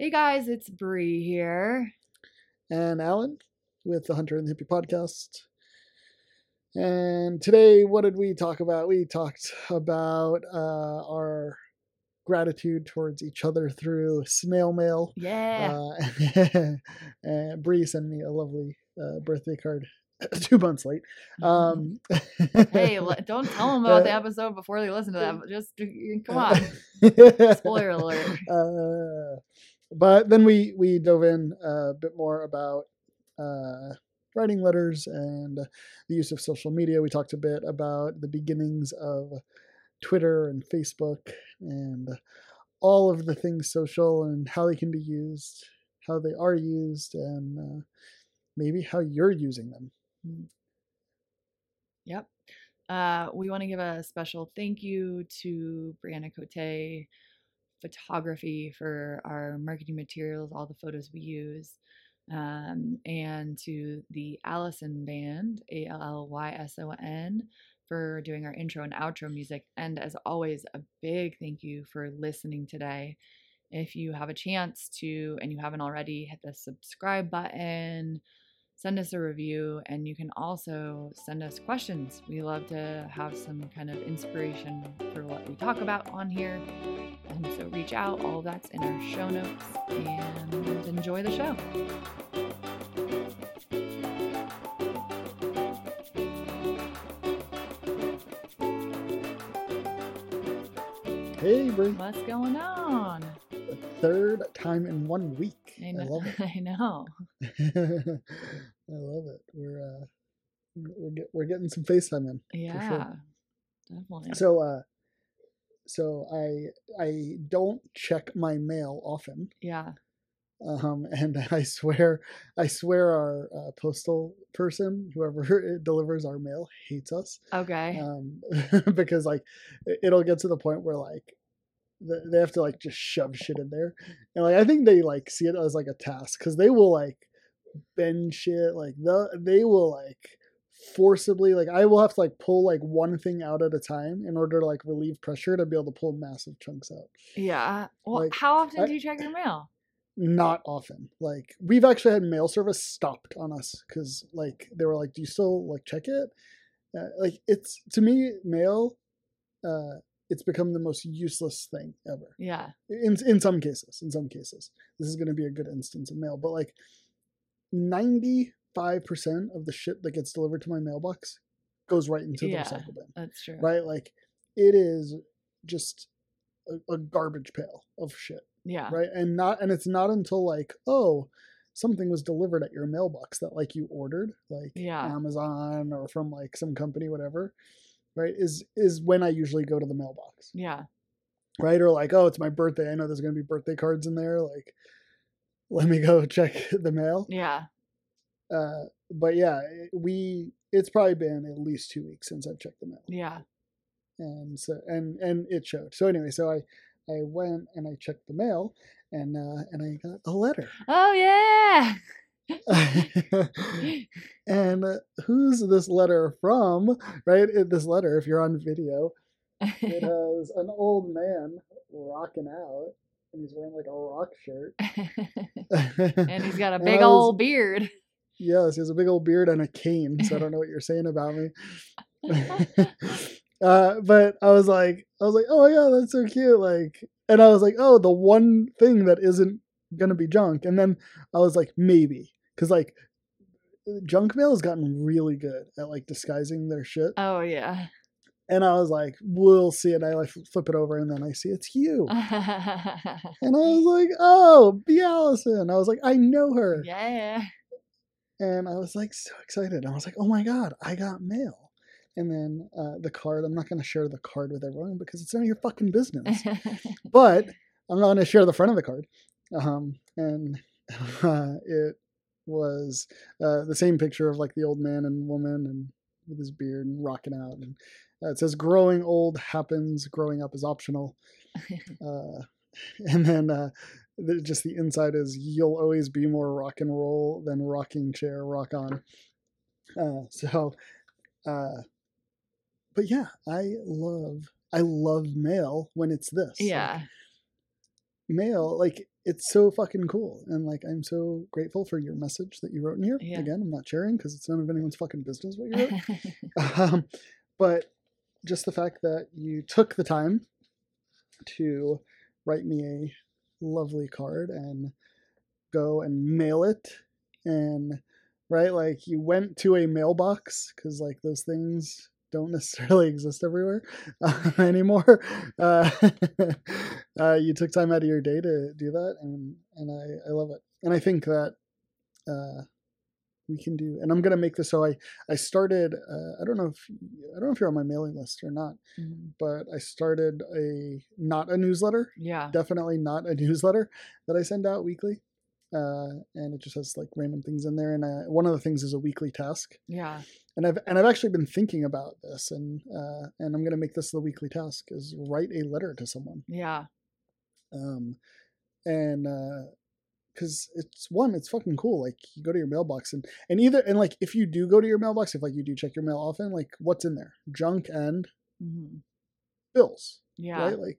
Hey guys, it's Bre here. And Alan with the Hunter and the Hippie podcast. And today, what did we talk about? We talked about uh, our gratitude towards each other through snail mail. Yeah. Uh, and Bre sent me a lovely uh, birthday card two months late. Um, hey, don't tell them about the uh, episode before they listen to that. Just come on. Spoiler alert. Uh, but then we we dove in a bit more about uh, writing letters and the use of social media. We talked a bit about the beginnings of Twitter and Facebook and all of the things social and how they can be used, how they are used, and uh, maybe how you're using them. Yep. Uh, we want to give a special thank you to Brianna Cote Photography for our marketing materials, all the photos we use, um, and to the Allyson Band, A L L Y S O N, for doing our intro and outro music. And as always, a big thank you for listening today. If you have a chance to, and you haven't already, hit the subscribe button send us a review and you can also send us questions. We love to have some kind of inspiration for what we talk about on here. And so reach out, all that's in our show notes and enjoy the show. Hey, Bre. What's going on? Third time in one week. I I know. love it. I know. I love it. We're uh, we're get, we're getting some FaceTime in. Yeah. Definitely. So uh, so I I don't check my mail often. yeah. Um, and I swear I swear our uh, postal person, whoever delivers our mail, hates us. Okay. Um, because like it- it'll get to the point where like they have to like just shove shit in there, and like I think they like see it as like a task because they will like bend shit like the they will like forcibly like I will have to like pull like one thing out at a time in order to like relieve pressure to be able to pull massive chunks out. yeah. Well, like, how often I- do you check your mail? Not often. Like we've actually had mail service stopped on us because like they were like, "Do you still like check it?" Uh, like it's to me mail. Uh, it's become the most useless thing ever. Yeah. In in some cases, in some cases, this is going to be a good instance of mail. But like ninety five percent of the shit that gets delivered to my mailbox goes right into the Yeah. recycle bin. That's true. Right? Like it is just a, a garbage pail of shit Yeah. right and not and it's not until like oh something was delivered at your mailbox that like you ordered like Yeah. amazon or from like some company whatever right is is when i usually go to the mailbox Yeah. right or like oh it's my birthday i know there's going to be birthday cards in there like let me go check the mail Yeah. uh but yeah we it's probably been at least two weeks since i've checked the mail Yeah. and so and and it showed so anyway so i i went and i checked the mail and uh and i got a letter Oh yeah. and uh, who's this letter from? Right? In this letter, if you're on video, it has an old man rocking out, and he's wearing like a rock shirt. and he's got a big was- old beard. Yes, he has a big old beard and a cane. So I don't know what you're saying about me. uh, but I was like, I was like, oh my god, that's so cute. Like, and I was like, oh, the one thing that isn't gonna be junk. And then I was like, maybe, because like, junk mail has gotten really good at like disguising their shit. Oh yeah. And I was like, we'll see. And I like flip it over, and then I see it's you. And I was like, oh, Bre Allison. I was like, I know her. yeah. And I was like so excited. I was like, oh my God, I got mail. And then uh, the card, I'm not going to share the card with everyone because it's none of your fucking business. but I'm going to share the front of the card. Um, and uh, it was uh, the same picture of like the old man and woman and with his beard and rocking out. And uh, it says, growing old happens, growing up is optional. Uh, and then uh, the, just the inside is you'll always be more rock and roll than rocking chair rock on uh, so uh, but yeah i love i love mail when it's this Like, yeah. mail like it's so fucking cool. And like, I'm so grateful for your message that you wrote in here. Yeah. Again, I'm not sharing because it's none of anyone's fucking business what you wrote. um, but just the fact that you took the time to write me a lovely card and go and mail it and right like you went to a mailbox because like those things don't necessarily exist everywhere uh, anymore uh, uh, you took time out of your day to do that and and i i love it and i think that uh we can do and i'm going to make this so i i started uh, i don't know if i don't know if you're on my mailing list or not Mhm. but i started a not a newsletter yeah. definitely not a newsletter that I send out weekly. Uh, and it just has like random things in there. And uh, one of the things is a weekly task. Yeah. And I've and I've actually been thinking about this, and uh, and I'm gonna make this the weekly task is write a letter to someone. Yeah. Um, and uh, because it's one, it's fucking cool. Like you go to your mailbox and and either and like if you do go to your mailbox, if like you do check your mail often, like what's in there? Junk and hmm bills. Yeah. right? Like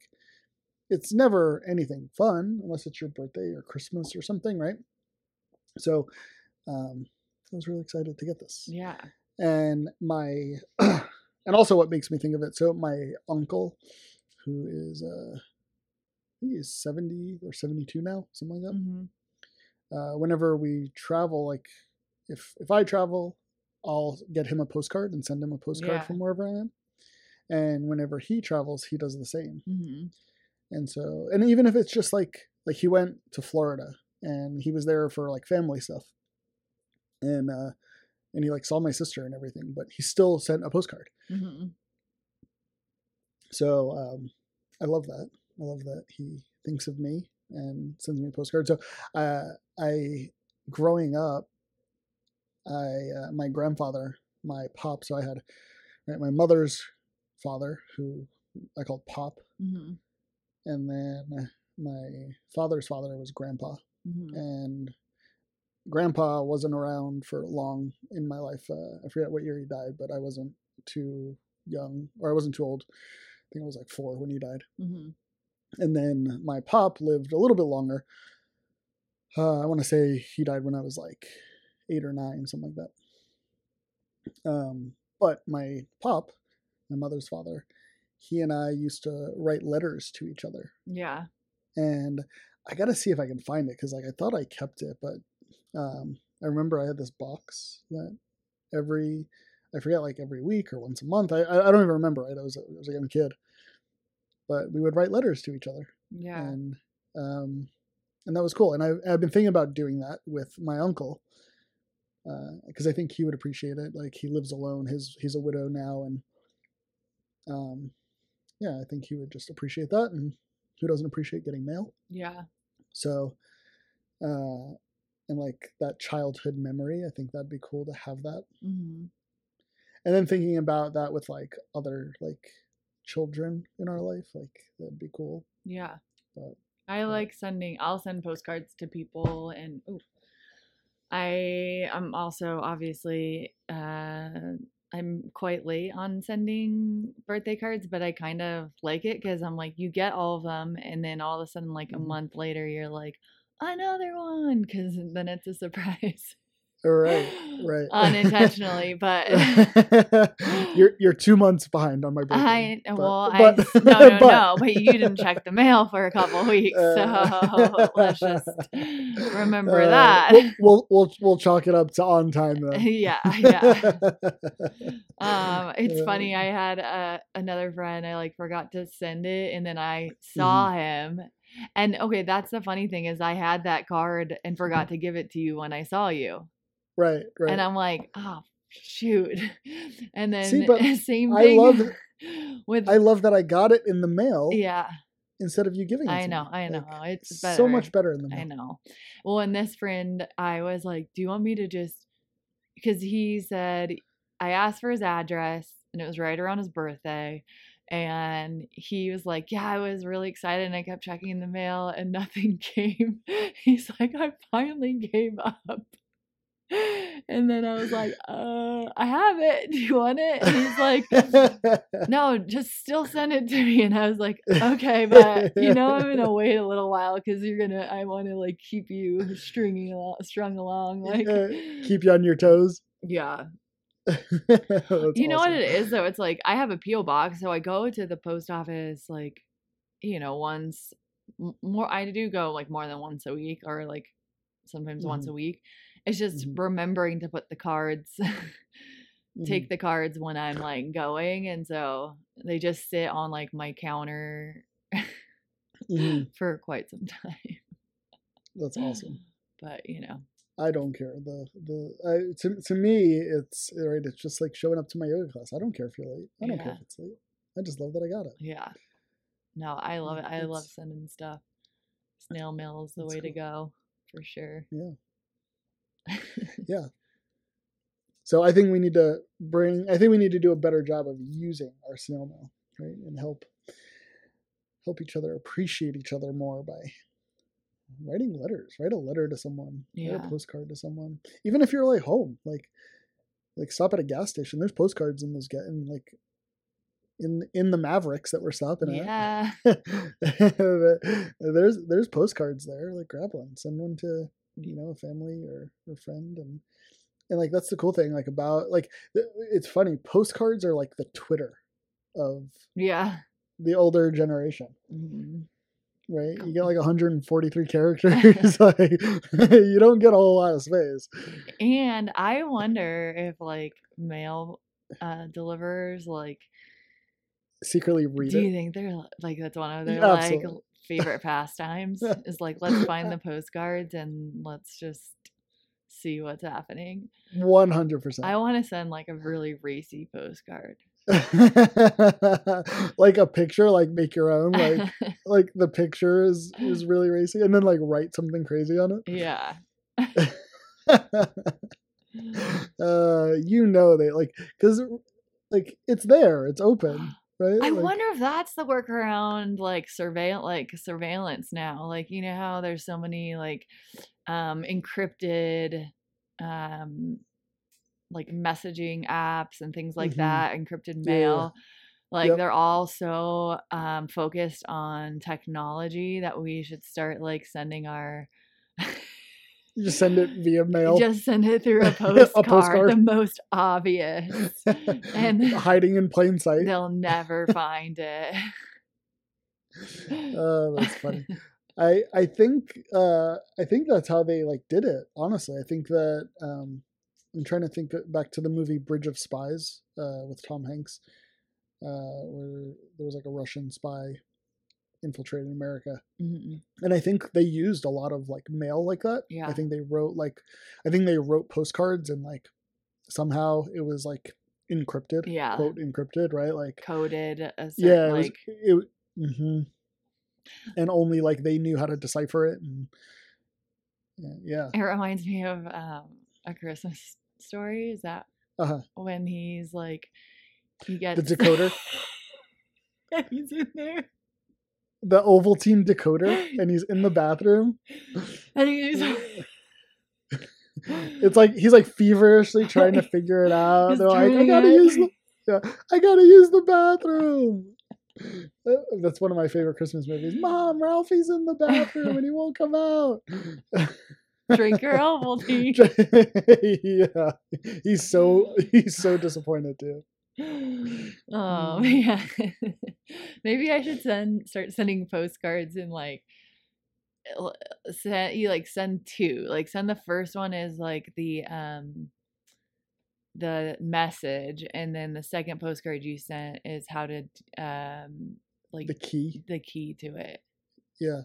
it's never anything fun unless it's your birthday or Christmas or something, right? So um, I was really excited to get this. Yeah. And my and also what makes me think of it. So my uncle, who is uh, I think he's seventy or seventy two now, something like that. hmm Uh, whenever we travel, like if if I travel, I'll get him a postcard and send him a postcard Yeah. from wherever I am. And whenever he travels, he does the same. hmm and so and even if it's just like like he went to florida and he was there for like family stuff. And uh and he like saw my sister and everything but he still sent a postcard. Hmm so um i love that. I love that he thinks of me and sends me a postcard. So uh i growing up i uh, my grandfather my pop so i had right, my mother's father who i called pop. Hmm and then my father's father was grandpa. Hmm and grandpa wasn't around for long in my life uh, i forget what year he died but i wasn't too young or i wasn't too old. I think i was like four when he died. Hmm and then my pop lived a little bit longer. Uh, i want to say he died when i was like eight or nine something like that. Um, but my pop my mother's father he and i used to write letters to each other Yeah. and I gotta see if I can find it because like I thought I kept it, but um, I remember I had this box that every I forget like every week or once a month. I I don't even remember. Right, I was a- I was a young kid, but we would write letters to each other, Yeah. and um, and that was cool. And I I've been thinking about doing that with my uncle because I think he would appreciate it. Like he lives alone. His he's a widow now, and um, yeah, I think he would just appreciate that. And who doesn't appreciate getting mail? Yeah. So, uh, and like that childhood memory, I think that'd be cool to have that. hmm And then thinking about that with like other like children in our life, like that'd be cool. Yeah. But I like sending. I'll send postcards to people, and ooh, I am also obviously uh, I'm quite late on sending birthday cards, but I kind of like it because I'm like you get all of them, and then all of a sudden, like a Mhm. month later, you're like another one because then it's a surprise. Right, right. Unintentionally, but you're you're two months behind on my birthday. I but- well, but- I no no but- no, but you didn't check the mail for a couple weeks, Uh, so let's just remember uh, that. We'll, we'll we'll we'll chalk it up to on time then. yeah, yeah. Um, it's Uh, funny. I had uh, another friend. I like forgot to send it, and then I Mm-hmm. saw him. And okay, that's the funny thing is I had that card and forgot to give it to you when I saw you, Right, right. and I'm like, oh shoot. And then See, but same I love with I love that I got it in the mail yeah. instead of you giving it. I to know, me. I know. Like, It's so much better. better in the mail. I know. Well, and this friend, I was like, "Do you want me to just?" Because he said I asked for his address, and it was right around his birthday, and he was like, "Yeah, I was really excited, and I kept checking the mail, and nothing came." He's like, "I finally gave up." and then I was like, uh, I have it. Do you want it? And he's like, no, just still send it to me. And I was like, okay, but you know, I'm gonna wait a little while because you're gonna, I want to like keep you stringing along, strung along, like keep you on your toes. yeah. You know what it is though? It's like I have a PO box, so I go to the post office like, you know, once more. I do go like more than once a week, or like sometimes once a week. It's just Mhm. remembering to put the cards, take the cards when I'm like going, and so they just sit on like my counter Mhm. for quite some time. That's awesome. But you know, I don't care. The the I, to to me, it's right. It's just like showing up to my yoga class. I don't care if you're late. I don't care if it's late. I just love that I got it. yeah. No, I love it. Yeah, I love sending stuff. Snail mail is the way to go for sure. Yeah. So I think we need to bring. I think we need to do a better job of using our snail mail, right, and help help each other appreciate each other more by writing letters. Write a letter to someone. Write Yeah. a postcard to someone. Even if you're like home, like like stop at a gas station. There's postcards in those get in like in in the Maveriks that we're stopping at. Yeah. there's there's postcards there. Like grab one, send one to you know a family or or friend, and and like that's the cool thing. Like about like it's funny. Postcards are like the Twitter of Yeah. the older generation, Mhm. right? You get like 143 characters. like you don't get a whole lot of space. And I wonder if like mail uh deliverers like Secretly read do you think they're like that's one of their like absolutely. l- favorite pastimes is like let's find the postcards and let's just see what's happening. 100. percent I want to send like a really racy postcard. like a picture, like make your own, like like the picture is is really racy, and then like write something crazy on it. yeah. uh, you know they like because like it's there, it's open, right? I Like, wonder if that's the workaround, like surveil, like surveillance now. Like you know how there's so many like um, encrypted, um, like messaging apps and things like Mhm. that, encrypted Yeah, yeah. mail. Like Yep. they're all so um, focused on technology that we should start like sending our. You just send it via mail. Just send it through a postcard. A postcard, the most obvious. and- hiding in plain sight. They'll never find it. Oh, that's funny. I I think uh I think that's how they like did it. Honestly, I think that um I'm trying to think back to the movie Bridge of Spies uh with Tom Hanks, uh where there was like a Russian spy infiltrated America, Mm-mm. and I think they used a lot of like mail like that. Yeah. I think they wrote like I think they wrote postcards and like somehow it was like encrypted, Yeah. quote encrypted, right? Like Coded certain, yeah, it was, like it, hmm and only like they knew how to decipher it and yeah it reminds me of um, a Christmas story. Is that uh-huh when he's like he gets the decoder he's in there the ovaltine decoder and he's in the bathroom. And he's it's like he's like feverishly trying to figure it out. He's they're like i gotta it. use the yeah, i gotta use the bathroom. Uh, that's one of my favorite christmas movies. Mom ralphie's in the bathroom and he won't come out. Drink your Ovaltine. yeah he's so he's so disappointed too Oh Mm. yeah. Maybe I should send start sending postcards and like send you like send two. Like send the first one is like the um the message and then the second postcard you sent is how to um like the key the key to it. yeah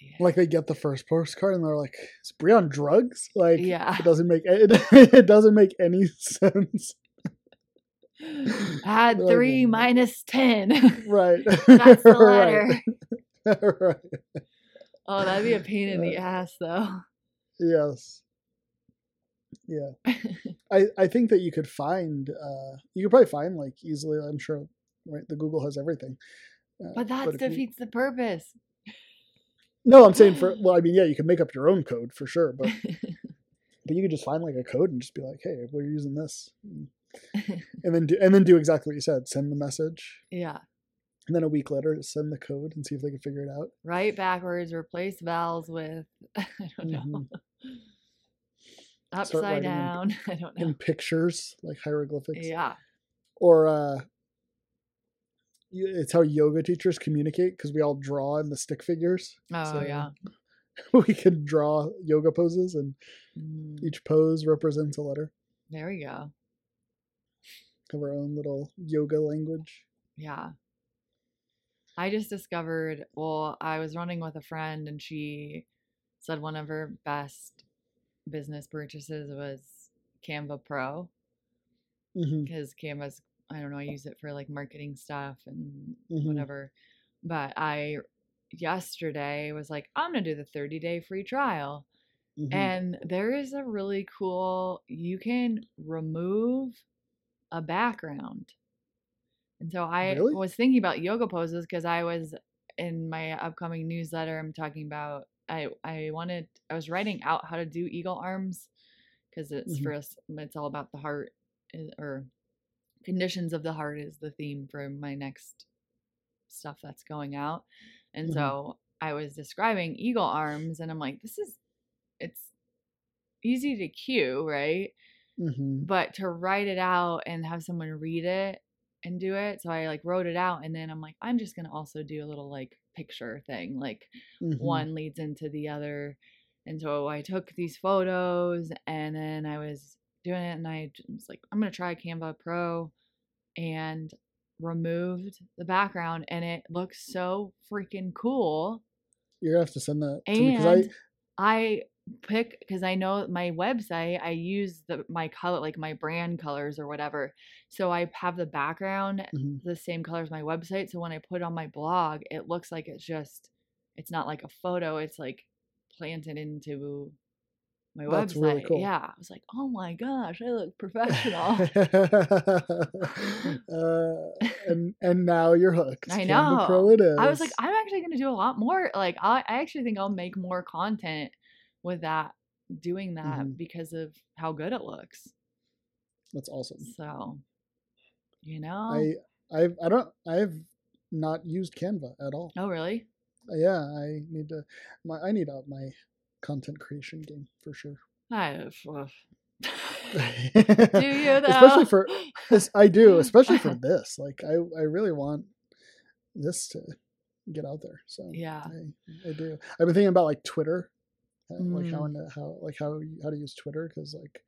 Yeah. like they get the first postcard and they're like is Bre on drugs like Yeah. it doesn't make it, it doesn't make any sense Add They're three minus ten. right That's the letter. right. right Oh, that'd be a pain in the ass though. yes yeah i i think that you could find uh you could probably find like easily i'm sure right the google has everything uh, But that you- defeats the purpose. no i'm saying for well i mean yeah you can make up your own code for sure but But you could just find like a code and just be like, "Hey, we're using this," and then do and then do exactly what you said. Send the message, yeah. and then a week later, send the code and see if they can figure it out. Right backwards, replace vowels with I don't know. Mhm. Upside writing in- down. I don't know. In pictures, like hieroglyphics, Yeah. or uh, it's how yoga teachers communicate because we all draw in the stick figures. Oh So, yeah. we can draw yoga poses, and Mm, each pose represents a letter. there we go. Have our own little yoga language. Yeah. I just discovered, well, I was running with a friend and she said one of her best business purchases was Canva Pro because Canva's, I don't know, I use it for like marketing stuff and Mhm. whatever. But I yesterday was like, I'm going to do the 30 day free trial. hmm And there is a really cool, you can remove a background. And so I Really? was thinking about yoga poses because I was in my upcoming newsletter, I'm talking about, I, I wanted, I was writing out how to do eagle arms because it's Mhm. for us, it's all about the heart or conditions of the heart is the theme for my next stuff that's going out. And Mhm. so I was describing eagle arms and I'm like, this is it's easy to cue, right? Hmm But to write it out and have someone read it and do it. So I like wrote it out and then I'm like, I'm just gonna also do a little like picture thing. Like hmm one leads into the other. And so I took these photos and then I was doing it and I was like, I'm gonna try Canva Pro and removed the background and it looks so freaking cool. You're gonna have to send that to me because I I pick because I know my website, I use the my color like my brand colors or whatever. So I have the background Mhm. the same color as my website. So when I put it on my blog, it looks like it's just it's not like a photo, it's like planted into my That's website. really cool. Yeah. I was like, oh my gosh, I look professional. uh, and and now you're hooked. I Canva Pro know. it is. I was like, I'm actually gonna do a lot more. Like I, I actually think I'll make more content with that doing that Mhm. because of how good it looks. That's awesome. So, you know. I I I don't I've not used Canva at all. oh really? Uh, Yeah, I need to my I need out my content creation game for sure. I, ugh. Do you Especially for this, I do, especially for this. Like I I really want this to get out there. So yeah. I, I do. I've been thinking about like Twitter, uh, like how Mm. and how like how how to use Twitter because like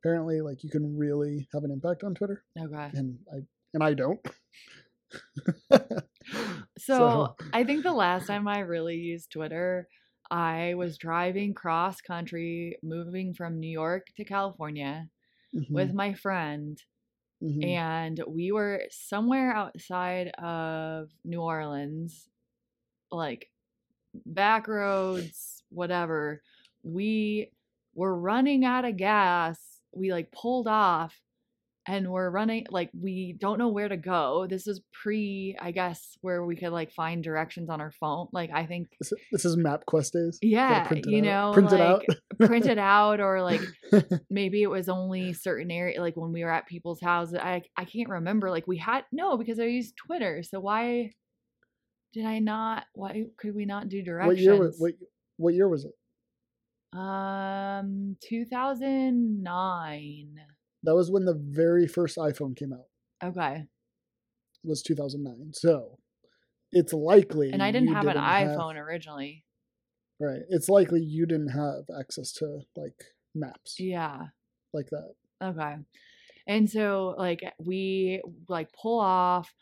apparently like you can really have an impact on Twitter, Okay. and I and I don't. So, I think the last time I really used Twitter, I was driving cross country, moving from New York to California with Mhm, my friend, mhm. and we were somewhere outside of New Orleans, like back roads, whatever. We were running out of gas. We like pulled off and we're running like we don't know where to go. This is pre, I guess, where we could like find directions on our phone. Like I think This, this is MapQuest days. Yeah, you out. know, print it out. print it out or like maybe it was only certain area like when we were at people's houses i i can't remember like we had no because i used twitter so why did i not why could we not do what directions year was what what year was it? um 2009 That was when the very first iPhone came out. okay It Was 2009. So it's likely. and i didn't have an didn't have- iphone originally right. It's likely you didn't have access to like maps yeah like that. Okay. And so like we like pull off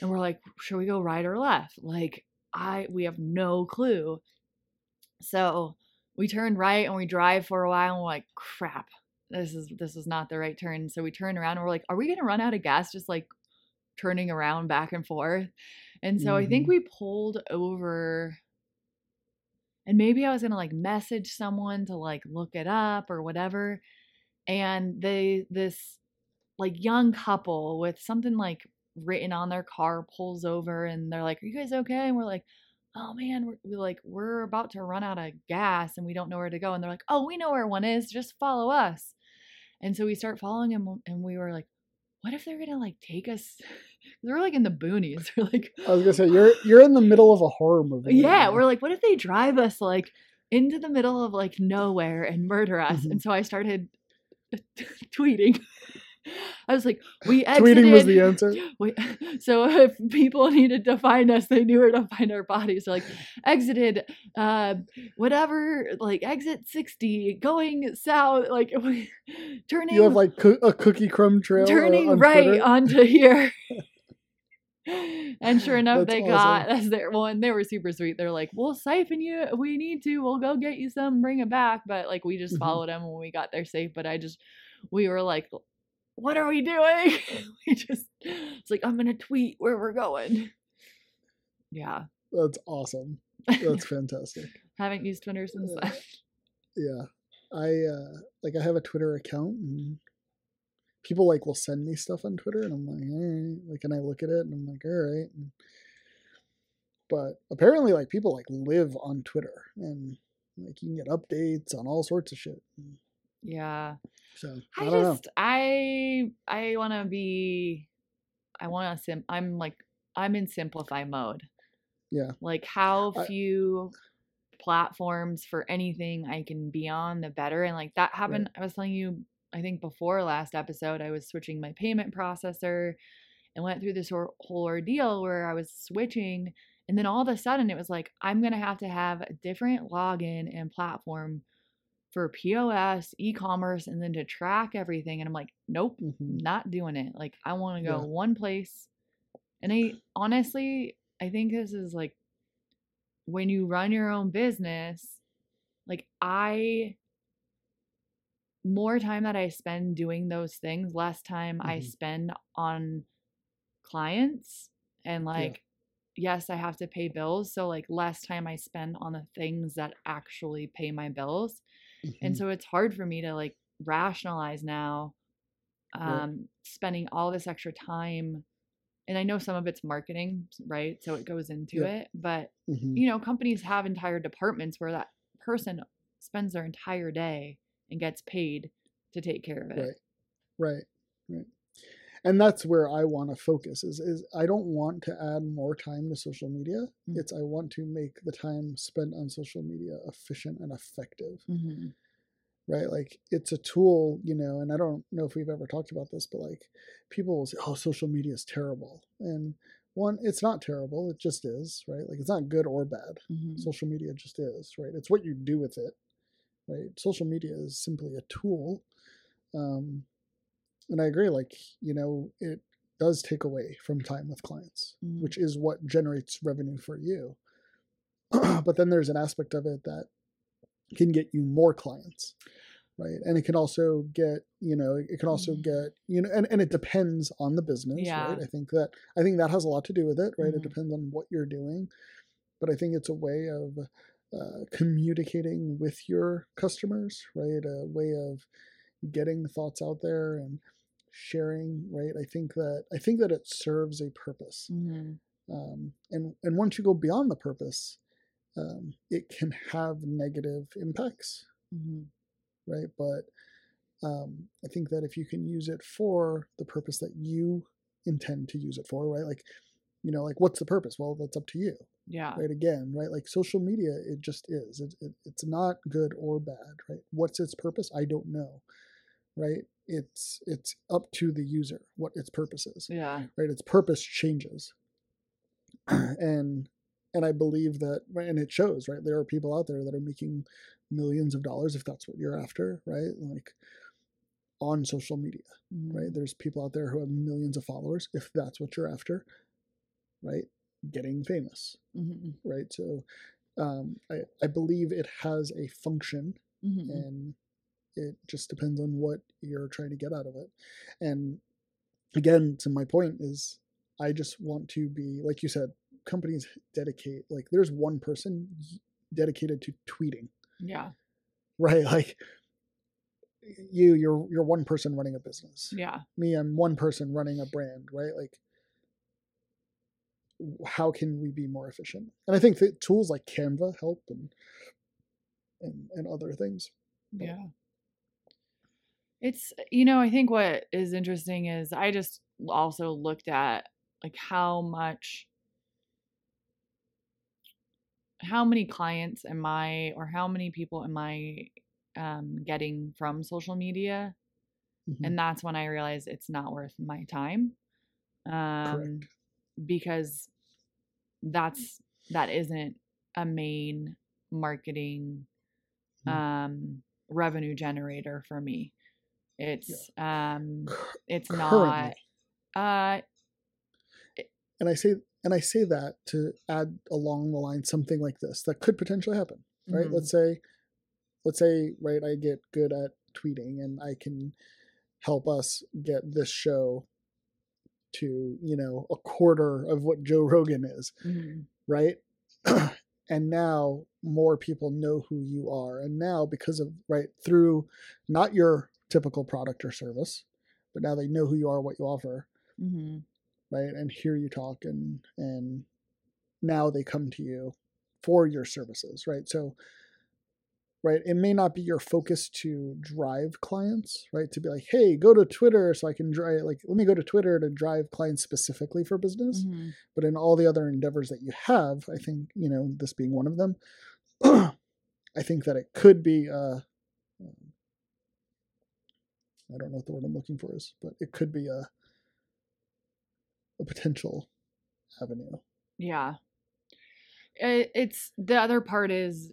and we're like, should we go right or left? Like I we have no clue. So we turn right and we drive for a while and we're like, crap, this is this is not the right turn. So we turn around and we're like, are we gonna run out of gas just like turning around back and forth? And so I think Mhm. we pulled over and maybe I was gonna like message someone to like look it up or whatever. And they this like young couple with something like written on their car pulls over and they're like, Are you guys okay? And we're like, oh man, we're, we like we're about to run out of gas and we don't know where to go. And they're like, oh, we know where one is. Just follow us. And so we start following him, and we were like, what if they're gonna like take us? They're like in the boonies. They're like, I was gonna say you're you're in the middle of a horror movie. yeah. We're like, what if they drive us like into the middle of like nowhere and murder us? Mhm. And so I started tweeting. I was like, we exited. tweeting was the answer. Wait, so if people needed to find us, they knew where to find our bodies. So like exited, uh, whatever, like exit sixty, going south, like turning, You have like coo- a cookie crumb trail. uh, turning on right Twitter. onto here. and sure enough, That's they got as their one. They were super sweet. They're like, "We'll siphon you. We need to. We'll go get you some. Bring it back." But like, we just Mhm. followed them when we got there safe. But I just, we were like, "What are we doing?" we just, it's like I'm gonna tweet where we're going. Yeah, That's awesome. That's fantastic. haven't used Twitter since then. Yeah. I uh like I have a Twitter account and people like will send me stuff on Twitter and I'm like, all right. Like and I look at it and I'm like, all right. And, but apparently like people like live on Twitter and like you can get updates on all sorts of shit. Yeah. So I, I, don't know. just I I want to be I want to sim I'm like I'm in simplify mode. Yeah. Like how I- few platforms for anything I can be on the better and like that happened I was telling you I think before last episode I was switching my payment processor and went through this whole whole ordeal where I was switching and then all of a sudden it was like I'm going to have to have a different login and platform for POS, e-commerce, and then to track everything. And I'm like, nope, Mhm. not doing it. Like I want to go Yeah. one place. And I honestly, I think this is like when you run your own business, like I more time that I spend doing those things, less time I Mhm. spend on clients and like yes, I have to pay bills, so like less time I spend on the things that actually pay my bills. And Mhm. so it's hard for me to like rationalize now Right. um spending all this extra time and I know some of it's marketing, right? So it goes into Yeah. it, but Mhm. you know, companies have entire departments where that person spends their entire day and gets paid to take care of it. Right. Right. Right. And that's where I want to focus is is I don't want to add more time to social media. Mm. It's I want to make the time spent on social media efficient and effective. hmm Right? Like it's a tool, you know, and I don't know if we've ever talked about this, but like people will say, Oh, social media is terrible. And one, it's not terrible, it just is, right? Like it's not good or bad. hmm Social media just is, right? It's what you do with it, right? Social media is simply a tool. Um, and I agree, like, you know, it does take away from time with clients, Mhm. which is what generates revenue for you. but then there's an aspect of it that can get you more clients, right? And it can also get, you know, it can also Mhm. get, you know, and, and it depends on the business, Yeah. right? I think that I think that has a lot to do with it, right? Mhm. It depends on what you're doing, but I think it's a way of uh, communicating with your customers, right? A way of getting thoughts out there and sharing, right? I think that I think that it serves a purpose, hmm um, and and once you go beyond the purpose, um, it can have negative impacts, hmm right? But um, I think that if you can use it for the purpose that you intend to use it for, right? Like, you know, like what's the purpose? Well, that's up to you, Yeah. right? Again, right? Like social media, it just is. It, it, it's not good or bad, right? What's its purpose? I don't know, right? It's it's up to the user what its purpose is, Yeah. right? Its purpose changes, and and I believe that, and it shows, right? There are people out there that are making millions of dollars if that's what you're after, right? Like on social media, right? There's people out there who have millions of followers if that's what you're after, right? Getting famous, Mhm. right? So um, I, I believe it has a function Mhm. and it just depends on what you're trying to get out of it. And again, to my point is I just want to be, like you said, companies dedicate, like there's one person dedicated to tweeting, Yeah. right? Like you, you're, you're one person running a business Yeah. me i'm one person running a brand right like how can we be more efficient? And I think that tools like Canva help and and, and other things. But. Yeah. It's you know, I think what is interesting is I just also looked at like how much how many clients am I or how many people am I um, getting from social media? Mm-hmm. And that's when I realized it's not worth my time. Um, because that's that isn't a main marketing mm-hmm. um, revenue generator for me. It's yeah. um it's Currently. not uh and I say and I say that to add along the line something like this that could potentially happen, right? Mm-hmm. Let's say, let's say, right, I get good at tweeting and I can help us get this show to, you know, a quarter of what Joe Rogan is, mm-hmm. right? and now more people know who you are. And now, because of, right, through not your typical product or service, but now they know who you are, what you offer. Mm-hmm right and hear you talk and and now they come to you for your services right so right it may not be your focus to drive clients right to be like hey go to twitter so i can drive like let me go to twitter to drive clients specifically for business mm-hmm. but in all the other endeavors that you have i think you know this being one of them i think that it could be uh um, i don't know what the word i'm looking for is but it could be a a potential avenue. Yeah. It, it's the other part is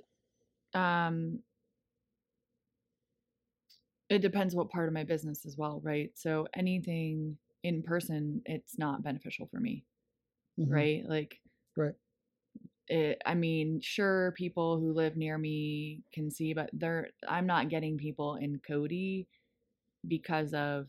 um it depends what part of my business as well, right? So anything in person, it's not beneficial for me. Mm-hmm. Right? Like Right. It, I mean, sure, people who live near me can see, but they're I'm not getting people in Cody because of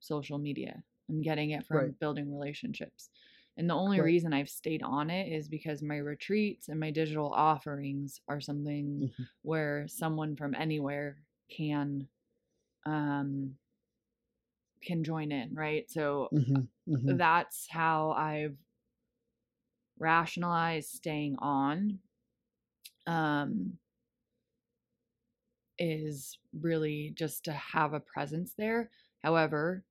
social media. I'm getting it from right. building relationships. And the only right. reason I've stayed on it is because my retreats and my digital offerings are something mm-hmm. where someone from anywhere can um can join in, right? So mm-hmm. Mm-hmm. that's how I've rationalized staying on um is really just to have a presence there. However,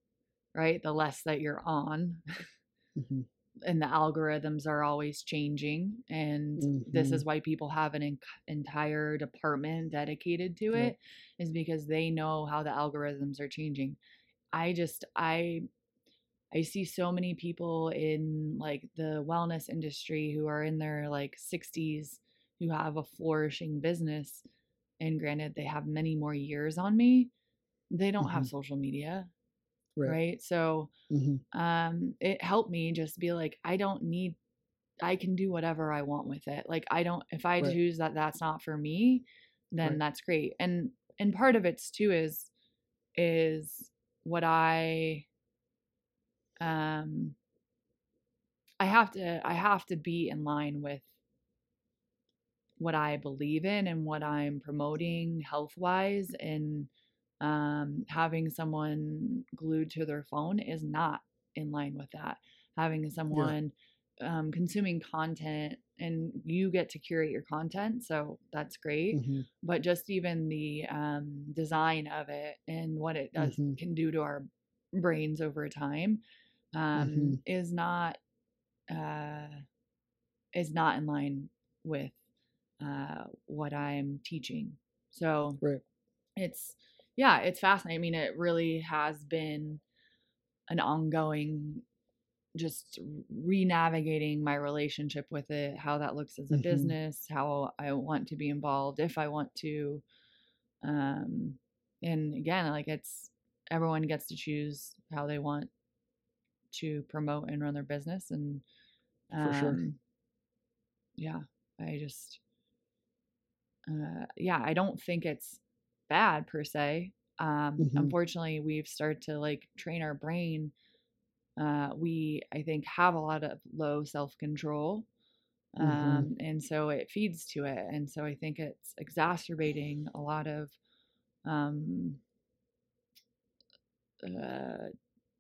right? The less that you're on. Mm-hmm. And the algorithms are always changing. And mm-hmm. this is why people have an en- entire department dedicated to it, is because they know how the algorithms are changing. I just, I, I see so many people in like the wellness industry who are in their like 60s who have a flourishing business. And granted, they have many more years on me. They don't mm-hmm. have social media right, right? so mm-hmm. um it helped me just be like i don't need i can do whatever i want with it like i don't if i right. choose that that's not for me then right. that's great and and part of it's too is is what i um i have to i have to be in line with what i believe in and what i'm promoting health wise and um, having someone glued to their phone is not in line with that. Having someone yeah. um, consuming content and you get to curate your content, so that's great. Mm-hmm. But just even the um, design of it and what it does mm-hmm. can do to our brains over time um, mm-hmm. is not uh, is not in line with uh, what I'm teaching. So right. it's yeah, it's fascinating. I mean, it really has been an ongoing just re-navigating my relationship with it how that looks as a mm-hmm. business how i want to be involved if i want to um and again like it's everyone gets to choose how they want to promote and run their business and um, for sure um, yeah i just uh yeah i don't think it's bad per se. Um, mm-hmm. Unfortunately, we've started to like train our brain. Uh, we, I think, have a lot of low self control. Mm-hmm. Um, mm-hmm. And so it feeds to it. And so I think it's exacerbating a lot of um, uh,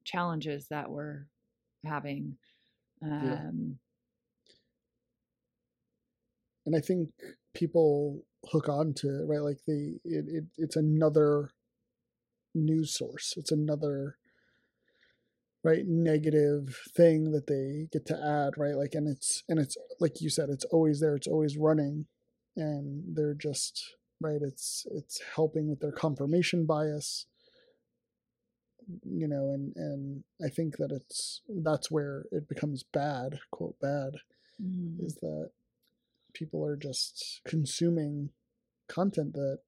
challenges that we're having. Um, and I think people hook on to right like the it, it it's another news source. It's another right negative thing that they get to add right like and it's and it's like you said it's always there it's always running and they're just right it's it's helping with their confirmation bias you know and and i think that it's that's where it becomes bad quote bad Mhm. is that people are just consuming content that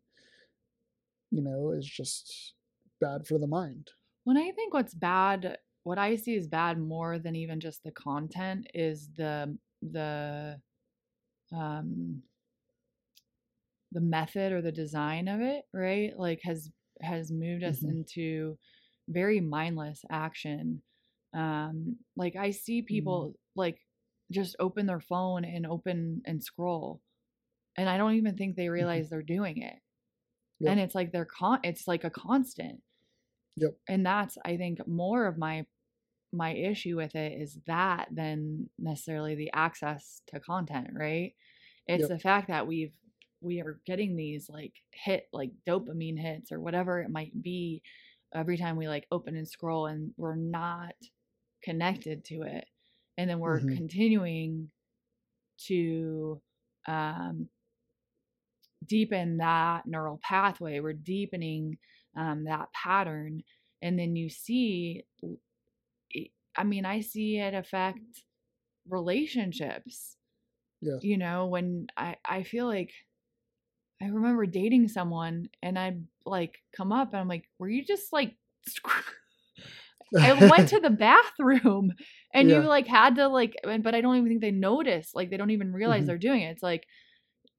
you know is just bad for the mind When I think what's bad, what I see as bad more than even just the content is the the um the method or the design of it, right? Like has has moved us Mhm. into very mindless action. Um like I see people like just open their phone and open and scroll and I don't even think they mm-hmm. realize they're doing it. Yep. And it's like they're con it's like a constant yep and that's i think more of my my issue with it is that than necessarily the access to content right it's Yep. the fact that we've we are getting these like hit like dopamine hits or whatever it might be every time we like open and scroll and we're not connected to it and then we're Mhm. continuing to um deepen that neural pathway we're deepening um, that pattern and then you see i mean i see it affect relationships Yeah. you know when i i feel like i remember dating someone and i'd like come up and i'm like were you just like i went to the bathroom and Yeah. you like had to like but i don't even think they notice like they don't even realize Mhm. they're doing it it's like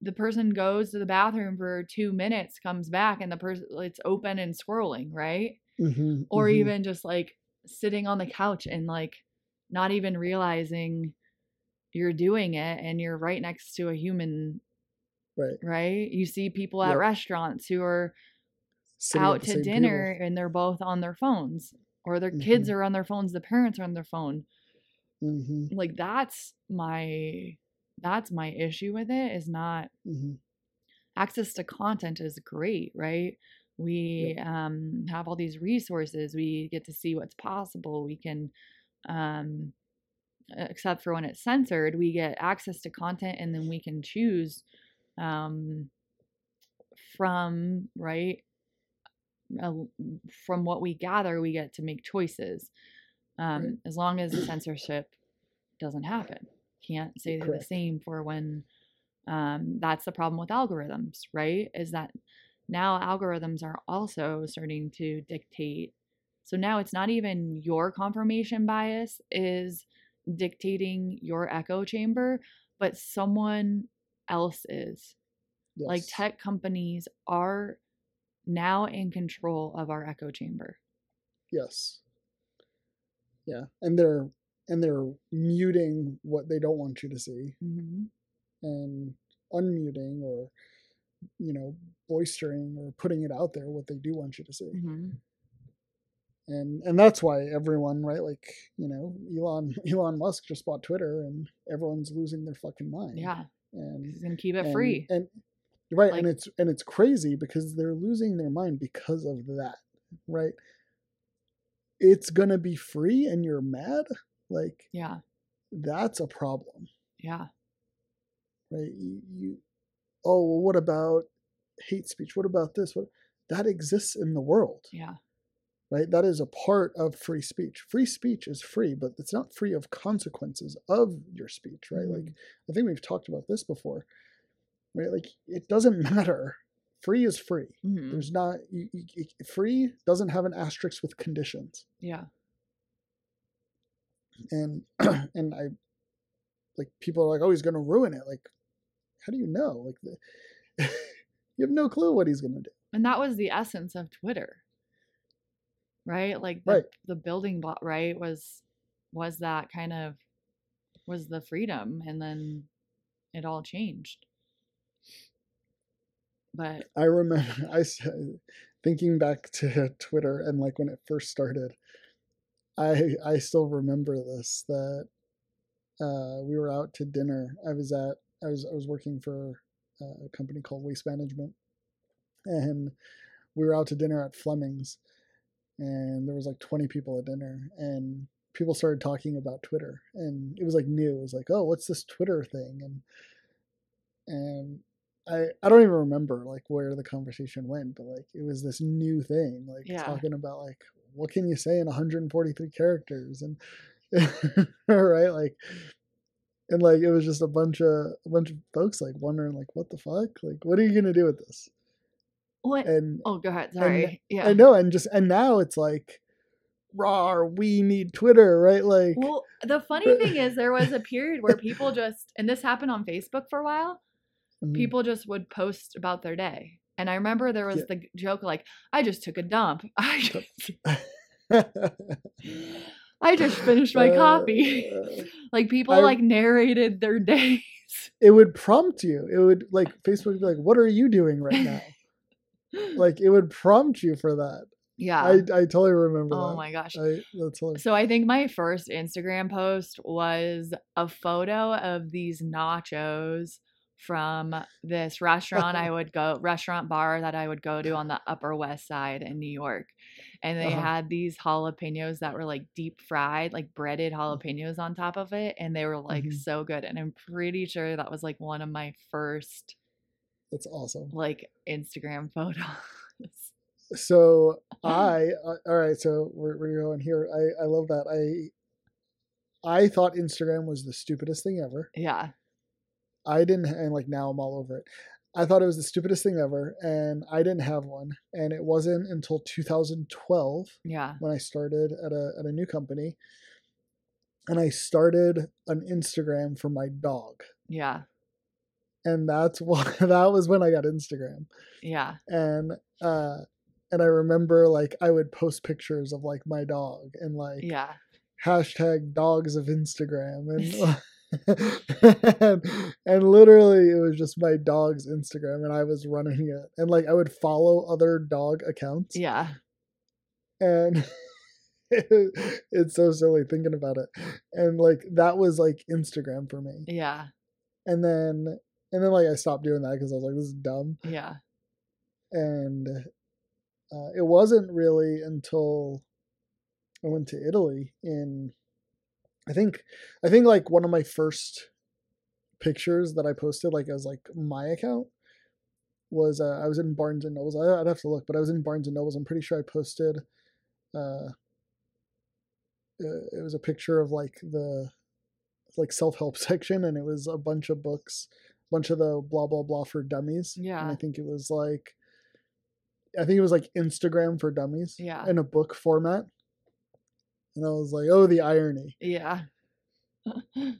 the person goes to the bathroom for two minutes comes back and the person it's open and scrolling right Mhm, or mhm. even just like sitting on the couch and like not even realizing you're doing it and you're right next to a human right right you see people at Yep. restaurants who are Sitting out to dinner table. and they're both on their phones or their kids Mhm. are on their phones the parents are on their phone Mhm, like that's my that's my issue with it is not mhm. access to content is great right? We um, have all these resources we get to see what's possible we can um, except for when it's censored we get access to content and then we can choose um, from right uh, from what we gather we get to make choices um, Right. as long as censorship doesn't happen. Can't say the same for when um, that's the problem with algorithms right? Is that now algorithms are also starting to dictate so now it's not even your confirmation bias is dictating your echo chamber but someone else is. Like tech companies are now in control of our echo chamber. Yes. Yeah, and they're and they're muting what they don't want you to see. Mm-hmm. and unmuting or you know boistering or putting it out there what they do want you to see. Mm-hmm. and and that's why everyone right like you know elon elon musk just bought twitter and everyone's losing their fucking mind. Yeah and he's gonna keep it and, free. and right Like- and it's and it's crazy because they're losing their mind because of that right it's gonna be free and you're mad like yeah. that's a problem. Yeah. Right you, you oh well what about hate speech? What about this? What that exists in the world. Yeah. Right? That is a part of free speech. Free speech is free but it's not free of consequences of your speech right? Like Mhm. i think we've talked about this before right? Like it doesn't matter free is free. Mhm. there's not you, you, free doesn't have an asterisk with conditions. Yeah. And and i like people are like oh he's going to ruin it. Like how do you know? Like the, you have no clue what he's going to do. And that was the essence of twitter. Right? Like the, Right. the building block right was was that kind of was the freedom and then it all changed but I remember I thinking back to Twitter and like when it first started. I I still remember this that uh, we were out to dinner. I was at I was I was working for a company called Waste Management, and we were out to dinner at Fleming's, and there was like 20 people at dinner, and people started talking about Twitter, and it was like new. It was like, oh, what's this Twitter thing? And and I I don't even remember like where the conversation went, but like it was this new thing, like Yeah. talking about like what can you say in 143 characters and right like and like it was just a bunch of a bunch of folks like wondering like what the fuck like what are you gonna do with this What? and oh, go ahead. Sorry. yeah. I know and just and now it's like raw we need Twitter right like Well, the funny thing is, there was a period where people just, and this happened on Facebook for a while. Mhm. People just would post about their day, and I remember there was Yeah. the joke like, "I just took a dump. I just, I just finished my coffee." Uh, like people I- like narrated their days. it would prompt you it would like Facebook would be like what are you doing right now like it would prompt you for that yeah. I, I totally remember oh that. my gosh. I, that's hilarious. So I think my first Instagram post was a photo of these nachos from this restaurant I would go restaurant bar that I would go to on the Upper West Side in New York. And they Uh-huh. had these jalapenos that were like deep fried, like breaded jalapenos on top of it and they were like Mhm. so good and I'm pretty sure that was like one of my first That's awesome. like Instagram photos. So I uh, all right. So we're we're going here. I I love that. I I thought Instagram was the stupidest thing ever. yeah. I didn't, and like now I'm all over it. I thought it was the stupidest thing ever, and I didn't have one. And it wasn't until 2012 Yeah. when I started at a at a new company, and I started an Instagram for my dog, Yeah. and that's what that was when I got Instagram. Yeah. and uh and I remember like I would post pictures of like my dog and like Yeah. hashtag dogs of Instagram and and, and literally it was just my dog's Instagram and I was running it and like I would follow other dog accounts Yeah. and it's so silly thinking about it and like that was like Instagram for me Yeah. and then and then like I stopped doing that because I was like this is dumb Yeah. and uh, it wasn't really until I went to Italy in I think I think like one of my first pictures that I posted like as like my account was uh, I was in Barnes and Nobles. I, I'd have to look, but I was in Barnes and Nobles. I'm pretty sure I posted. Uh, uh, it was a picture of like the like self help section, and it was a bunch of books, a bunch of the blah blah blah for dummies. Yeah, and. I think it was like, I think it was like Instagram for dummies. Yeah. in a book format. And I was like, oh, the irony. Yeah.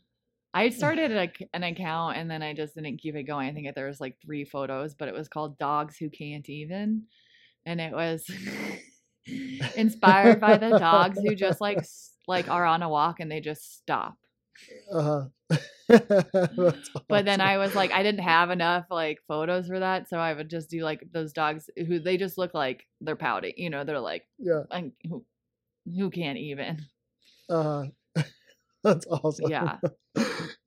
I started a, an account and then I just didn't keep it going. I think there was like three photos, but it was called Dogs Who Can't Even. And it was inspired by the dogs who just like like are on a walk and they just stop. Uh huh. But then I was like I didn't have enough like photos for that, so I would just do like those dogs who they just look like they're pouting, you know, they're like yeah. who who can't even. Uh. That's awesome. Yeah.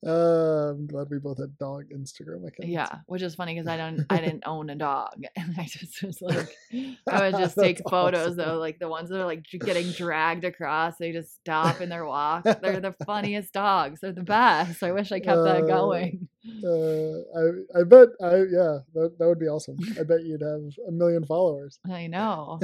uh, I'm glad we both had dog Instagram accounts. Yeah, which is funny because I don't, I didn't own a dog, and I just was like, I would just take photos awesome. though, like the ones that are like getting dragged across. They just stop in their walk. They're the funniest dogs. They're the best. I wish I kept that Uh, going. Uh, I I bet I yeah that that would be awesome. I bet you'd have a million followers. I know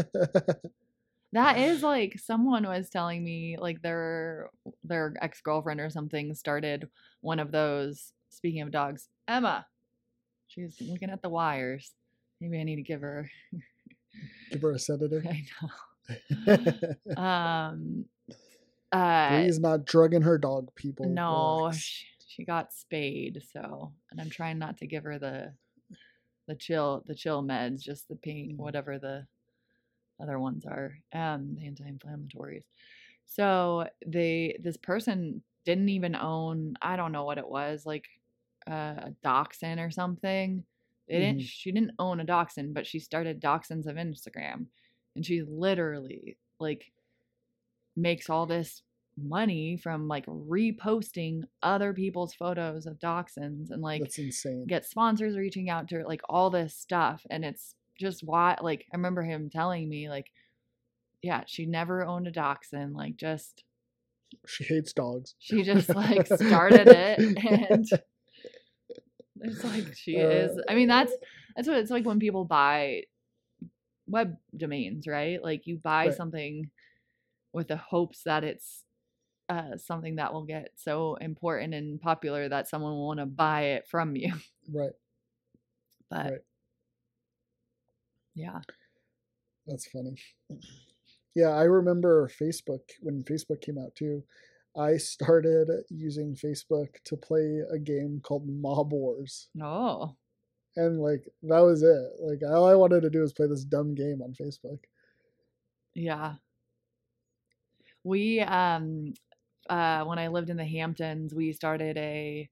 that is like someone was telling me like their their ex girlfriend or something started one of those. Speaking of dogs, Emma, she's looking at the wires. Maybe I need to give her. Give her a sedative. I know. um uh Please not drugging her dog, people. no she, she got spayed so and i'm trying not to give her the the chill the chill meds just the pain Mm. whatever the other ones are um the anti-inflammatories so they this person didn't even own i don't know what it was like uh, a dachshund or something they didn't Mhm. she didn't own a dachshund but she started dachshunds of instagram and she literally like makes all this money from like reposting other people's photos of dachshunds and like That's insane. get sponsors reaching out to her, like all this stuff. And it's just why, like, I remember him telling me, like, yeah, she never owned a dachshund. Like, just, She hates dogs. she just like started it. And it's like, she Uh, is, I mean, that's, that's what it's like when people buy web domains, right? Like, you buy Right. something with the hopes that it's, uh, something that will get so important and popular that someone will want to buy it from you. Right. But Right. Yeah, That's funny. Yeah, I remember Facebook when Facebook came out too. I started using Facebook to play a game called Mob Wars. oh, And like that was it. Like all I wanted to do was play this dumb game on Facebook. Yeah. We um uh when I lived in the Hamptons, we started a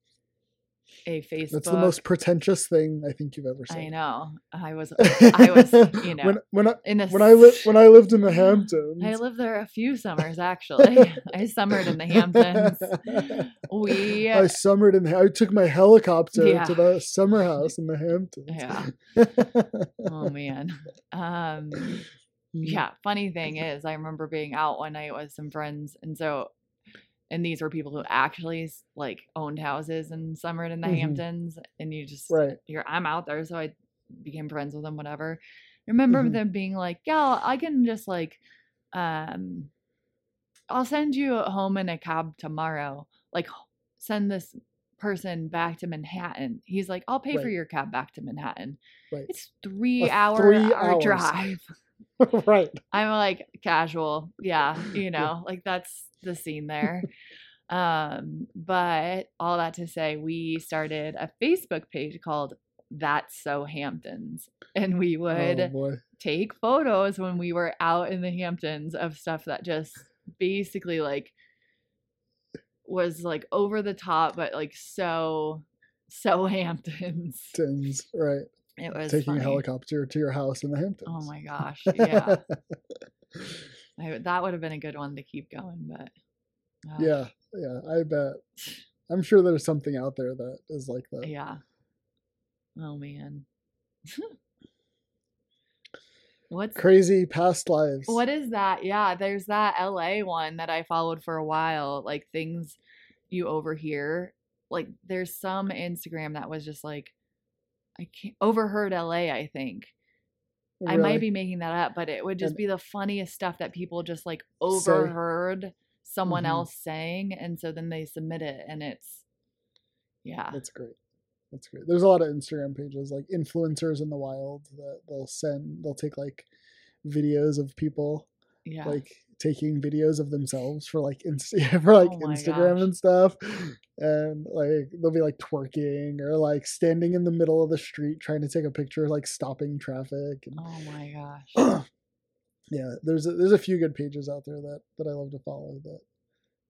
a Facebook. That's the most pretentious thing I think you've ever said. I know. I was I was, you know, when when I, in the when I lived when I lived in the Hamptons. I lived there a few summers actually. I summered in the Hamptons. We I summered in. the- I took my helicopter Yeah. to the summer house in the Hamptons. Yeah. Oh man. Um Mm. yeah funny thing is i remember being out one night with some friends and so and these were people who actually like owned houses and summered in the Mhm. hamptons and you just Right. you're i'm out there so i became friends with them whatever I remember Mhm. them being like yeah i can just like um i'll send you home in a cab tomorrow like send this person back to manhattan he's like i'll pay for your cab back to manhattan Right. it's three A hour three hour hours. drive right. I'm like casual. Yeah, you know, like that's the scene there. um, but all that to say, we started a Facebook page called That's So Hamptons. And we would Oh take photos when we were out in the Hamptons of stuff that just basically like was like over the top, but like so so Hamptons. Tins. Right. It was Taking funny. a helicopter to your house in the oh Hamptons. Oh my gosh. Yeah. I, that would have been a good one to keep going, but yeah. Yeah. I bet. I'm sure there's something out there that is like that. yeah. Oh man. What's Crazy past lives. what is that? Yeah, there's that LA one that I followed for a while, like things you overhear. Like there's some Instagram that was just like I can't overheard LA, I think. I might be making that up, but it would just be the funniest stuff that people just like overheard someone Mhm. else saying, and so then they submit it, and it's yeah, That's great. That's great. There's a lot of Instagram pages like influencers in the wild that they'll send. They'll take like videos of people yeah, like taking videos of themselves for like inst- for like Oh Instagram gosh. and stuff, and like they'll be like twerking or like standing in the middle of the street trying to take a picture, like stopping traffic. And, oh my gosh, yeah, there's a, there's a few good pages out there that that I love to follow that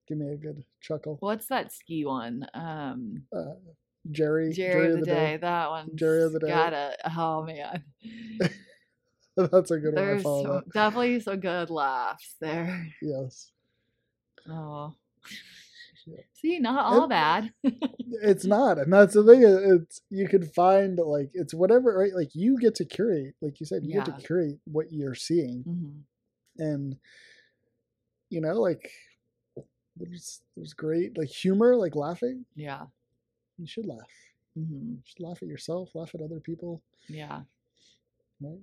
give me a good chuckle. what's that ski one? Um, Uh, Jerry, Jerry, of the, day. that one. Jerry of the Day. Gotta. Oh man, That's a good one. There's so, definitely some good laughs there. Yes. Oh, Yeah. see, not all And- bad. it's not and that's the thing it's you can find like it's whatever right like you get to curate like you said you get to curate what you're seeing Mhm. and you know like there's there's great like humor like laughing Yeah. you should laugh hmm you should laugh at yourself laugh at other people Yeah. right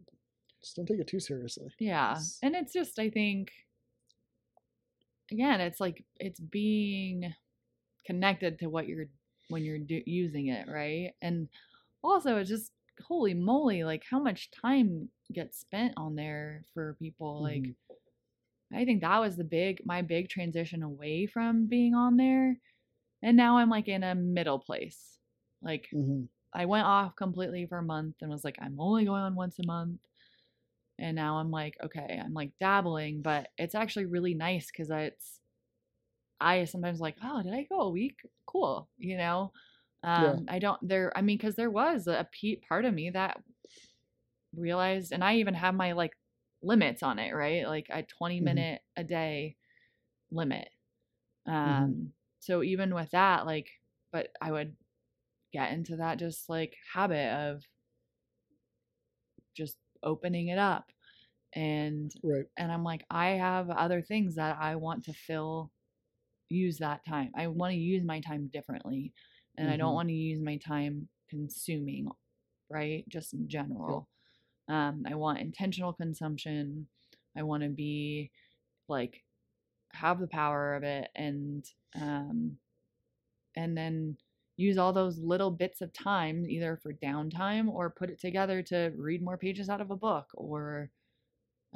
just don't take it too seriously Yeah. It's- And it's just, I think, again, it's like it's being connected to what you're when you're do- using it, right? And also, it's just holy moly, like how much time gets spent on there for people. Like, Mhm. I think that was the big, my big transition away from being on there. And now I'm like in a middle place. Like, Mhm. I went off completely for a month and was like, I'm only going on once a month. And now I'm like, okay, I'm like dabbling, but it's actually really nice because it's, I sometimes like, oh, did I go a week? Cool, you know. Yeah. Um, I don't there. I mean, because there was a part of me that realized, and I even have my like limits on it, right? Like a 20 Mhm. minute a day limit. Um, so even with that, like, but I would get into that just like habit of just opening it up and Right. and I'm like I have other things that I want to fill use that time. I want to use my time differently and I don't Mhm. want to use my time consuming, right? Just in general. Um I want intentional consumption. I want to be like have the power of it and um and then use all those little bits of time either for downtime or put it together to read more pages out of a book or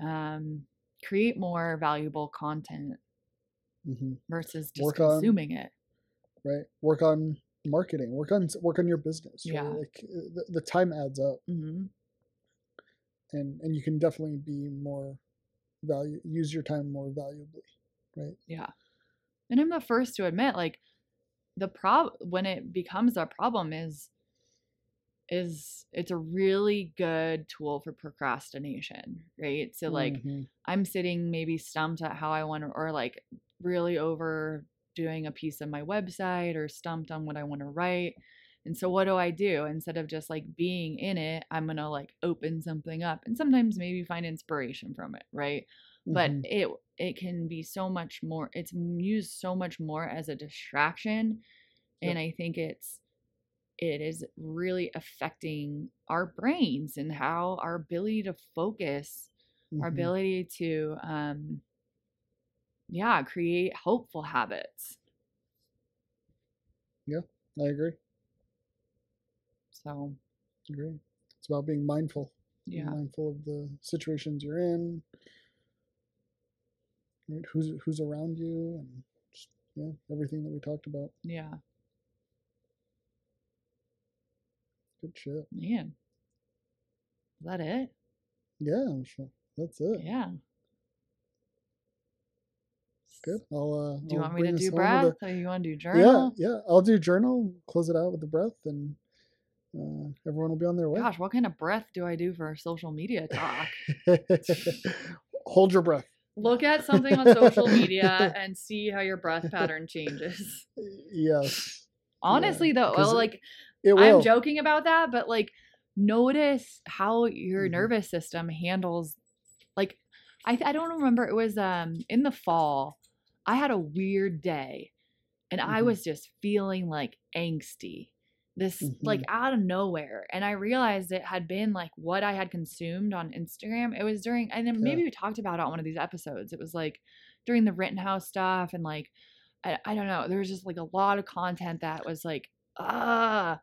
um, create more valuable content hmm versus just Work on- consuming it. Right. Work on marketing. Work on work on your business. right? Yeah. Like uh, the, the time adds up, hmm and and you can definitely be more value. Use your time more valuably. Right. Yeah. And I'm the first to admit, like, the prob when it becomes a problem is is it's a really good tool for procrastination, right? So like Mhm. I'm sitting maybe stumped at how I want to, or like really over doing a piece of my website or stumped on what I want to write. And so what do I do? Instead of just like being in it, I'm going to like open something up and sometimes maybe find inspiration from it, right? But Mhm. it it can be so much more it's used so much more as a distraction Yep. and I think it's it is really affecting our brains and how our ability to focus our Mhm. ability to um yeah create hopeful habits Yeah, I agree. so Agree. It's about being mindful. yeah mindful of the situations you're in. Right? Who's who's around you, and just, yeah, everything that we talked about. yeah Good shit. man is that it Yeah, I'm sure. That's it. yeah Good. I'll. Uh, do you I'll want me to do breath with or you want to do journal Yeah, yeah. I'll do journal. Close it out with the breath, and uh, everyone will be on their way. gosh what kind of breath do i do for a social media talk Hold your breath. Look at something on social media and see how your breath pattern changes Yes, honestly though, well, like. I'm joking about that, but like notice how your Mhm. nervous system handles like I I don't remember it was um in the fall. I had a weird day and I Mhm. was just feeling like angsty. This like out of nowhere and I realized it had been like what I had consumed on Instagram. It was during and then maybe Yeah. we talked about it on one of these episodes. It was like during the Rittenhouse stuff and like I, I don't know, there was just like a lot of content that was like ah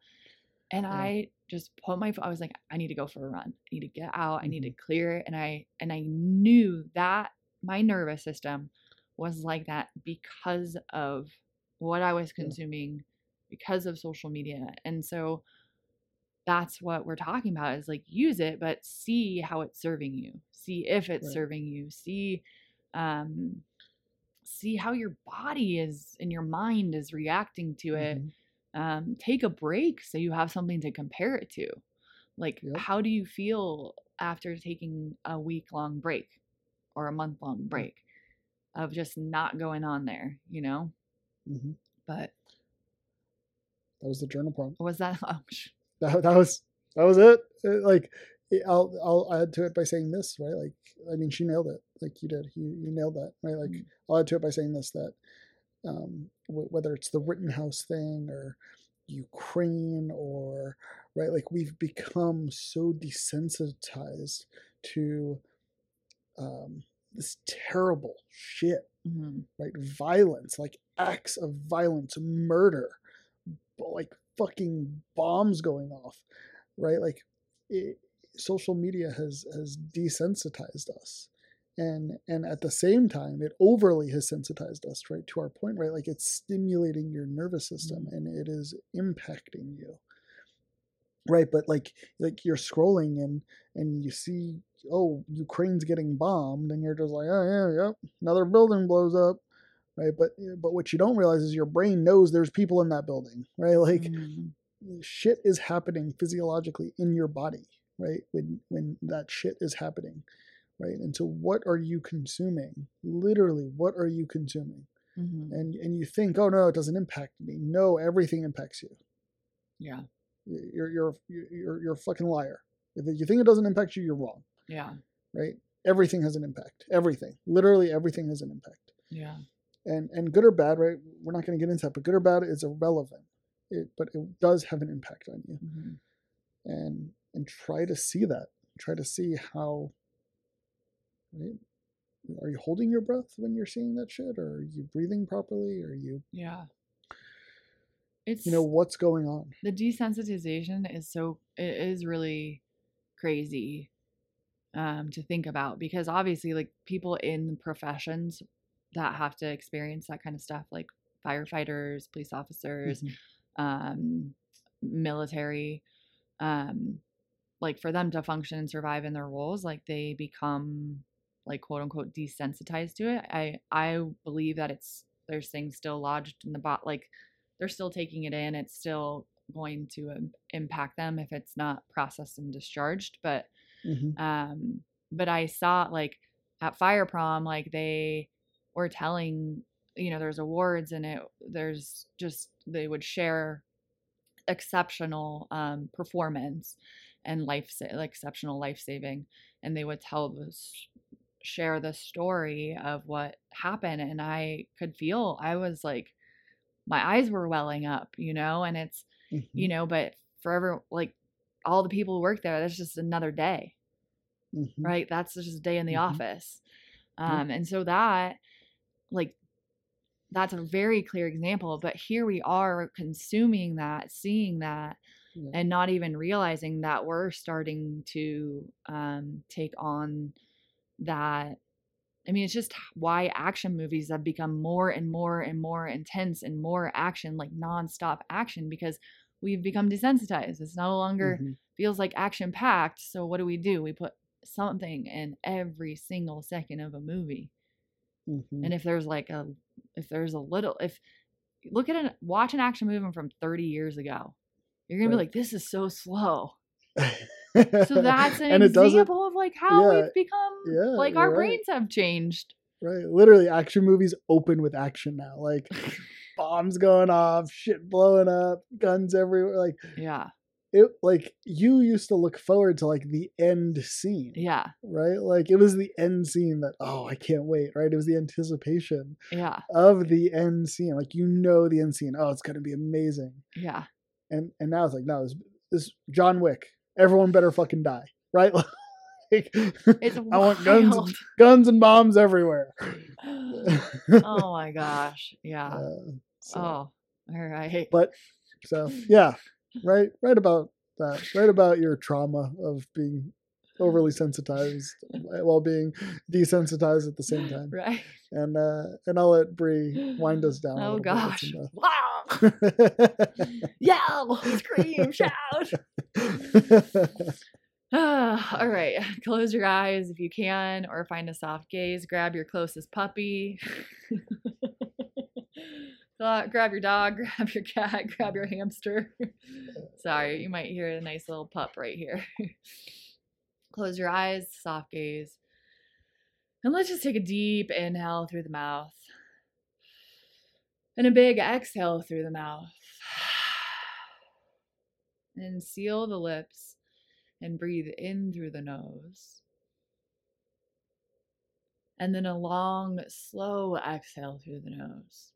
and Yeah. I just put my I was like I need to go for a run. I need to get out. I need to Mm-hmm. clear it and I and I knew that my nervous system was like that because of what I was Yeah. Because of social media. And so that's what we're talking about is like use it but see how it's serving you. See if it's Right. serving you. See um see how your body is and your mind is reacting to it Mhm. um, take a break so you have something to compare it to. Like, Yep. how do you feel after taking a week long break or a month long break of just not going on there, you know? Mhm. But That was the journal prompt. was that, oh, that, that was that was it. It, like I'll I'll add to it by saying this, right? Like I mean, she nailed it, like you did. You you nailed that, right? Like Mhm. I'll add to it by saying this that um, w- whether it's the Rittenhouse thing or Ukraine or right, like we've become so desensitized to um, this terrible shit mhm, right? Violence, like acts of violence, murder, like fucking bombs going off, right? Like it, social media has has desensitized us, and and at the same time, it overly has sensitized us, right? To our point, right? Like it's stimulating your nervous system, mm. and it is impacting you, right? But like like you're scrolling and and you see oh Ukraine's getting bombed and you're just like oh yeah yep another building blows up right but but what you don't realize is your brain knows there's people in that building right like mhm, shit is happening physiologically in your body right when when that shit is happening right and so what are you consuming literally what are you consuming Mhm. and and you think, oh no, it doesn't impact me. No, everything impacts you. Yeah. You're you're you're you're a fucking liar. If you think it doesn't impact you, you're wrong. Yeah. Right? Everything has an impact. Everything, literally everything has an impact. Yeah. And and good or bad, right? We're not going to get into that, but good or bad is irrelevant. It, but it does have an impact on you, Mhm. and and try to see that. Try to see how. Right? Are you holding your breath when you're seeing that shit, or are you breathing properly? Are you, Yeah. It's you know, what's going on? the desensitization is so it is really crazy um to think about because obviously like people in professions that have to experience that kind of stuff like firefighters, police officers, Mhm. um military um like for them to function and survive in their roles like they become like quote unquote desensitized to it i i believe that it's there's things still lodged in the bot like they're still taking it in it's still going to im- impact them if it's not processed and discharged but Mhm. um but i saw like at fire prom like they were telling you know there's awards and it there's just they would share exceptional um performance and life sa- like exceptional life saving and they would tell this share the story of what happened and i could feel i was like my eyes were welling up you know and it's you Mhm. know but forever like all the people who work there that's just another day Mhm. right that's just a day in the Mhm. office um and so that like that's a very clear example but here we are consuming that seeing that Yeah. and not even realizing that we're starting to um take on that I mean, it's just why action movies have become more and more and more intense and more action, like nonstop action, because we've become desensitized. It's no longer Mhm. feels like action packed. So what do we do? We put something in every single second of a movie. Mhm. And if there's like a, if there's a little, if look at an watch an action movie from 30 years ago, you're gonna be like, this is so slow. So that's an and it doesn't example of like how yeah, we've become, yeah, like our right. brains have changed. right. Literally, action movies open with action now. Like bombs going off, shit blowing up, guns everywhere. Like Yeah, it. Like you used to look forward to like the end scene, yeah, right? Like it was the end scene that oh, I can't wait. Right? It was the anticipation yeah, of the end scene. Like you know the end scene. Oh, it's gonna be amazing. yeah. And and now it's like no, this, this John Wick. Everyone better fucking die, right? like, It's I want guns, and, guns and bombs everywhere. oh my gosh. Yeah. Uh, so, oh, all right. But so yeah, right, right about that, right about your trauma of being overly sensitized while being desensitized at the same time. Right. And uh, and I'll let Bre wind us down. Oh bit gosh. Wow. uh, Yell, scream, shout. All right. Close your eyes if you can, or find a soft gaze. Grab your closest puppy. Grab your dog, grab your cat, grab your hamster. Sorry, you might hear a nice little pup right here. Close your eyes, soft gaze. And let's just take a deep inhale through the mouth and a big exhale through the mouth. And seal the lips and breathe in through the nose. And then a long, slow exhale through the nose.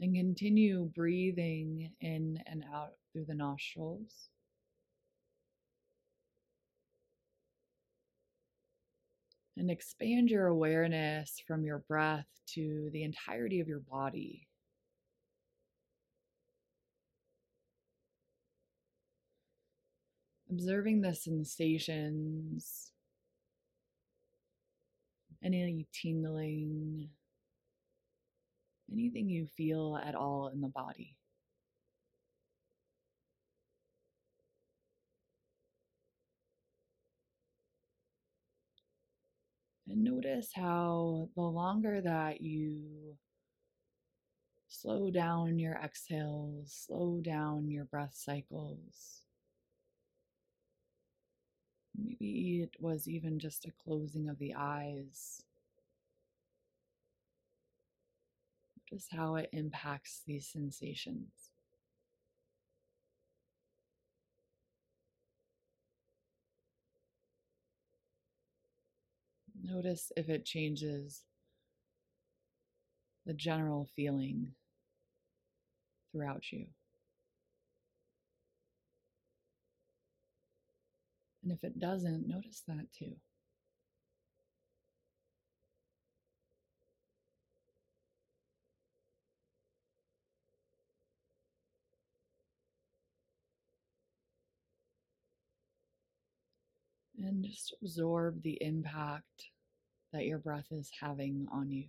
And continue breathing in and out through the nostrils. And expand your awareness from your breath to the entirety of your body. Observing the sensations, any tingling, anything you feel at all in the body. And notice how the longer that you slow down your exhales, slow down your breath cycles, maybe it was even just a closing of the eyes just how it impacts these sensations. Notice if it changes the general feeling throughout you. And if it doesn't, notice that too. And just absorb the impact that your breath is having on you.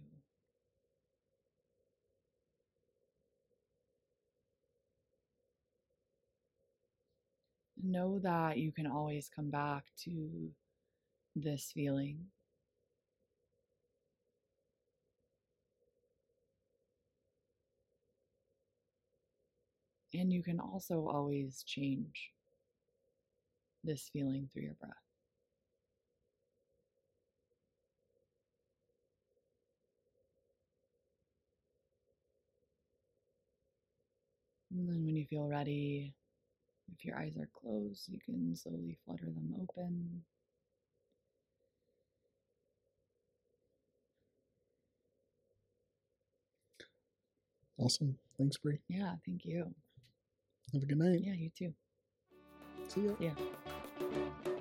Know that you can always come back to this feeling. And you can also always change this feeling through your breath. And then when you feel ready, if your eyes are closed, you can slowly flutter them open. Awesome. Thanks, Bre. Yeah, thank you. Have a good night. Yeah, you too. See ya. Yeah.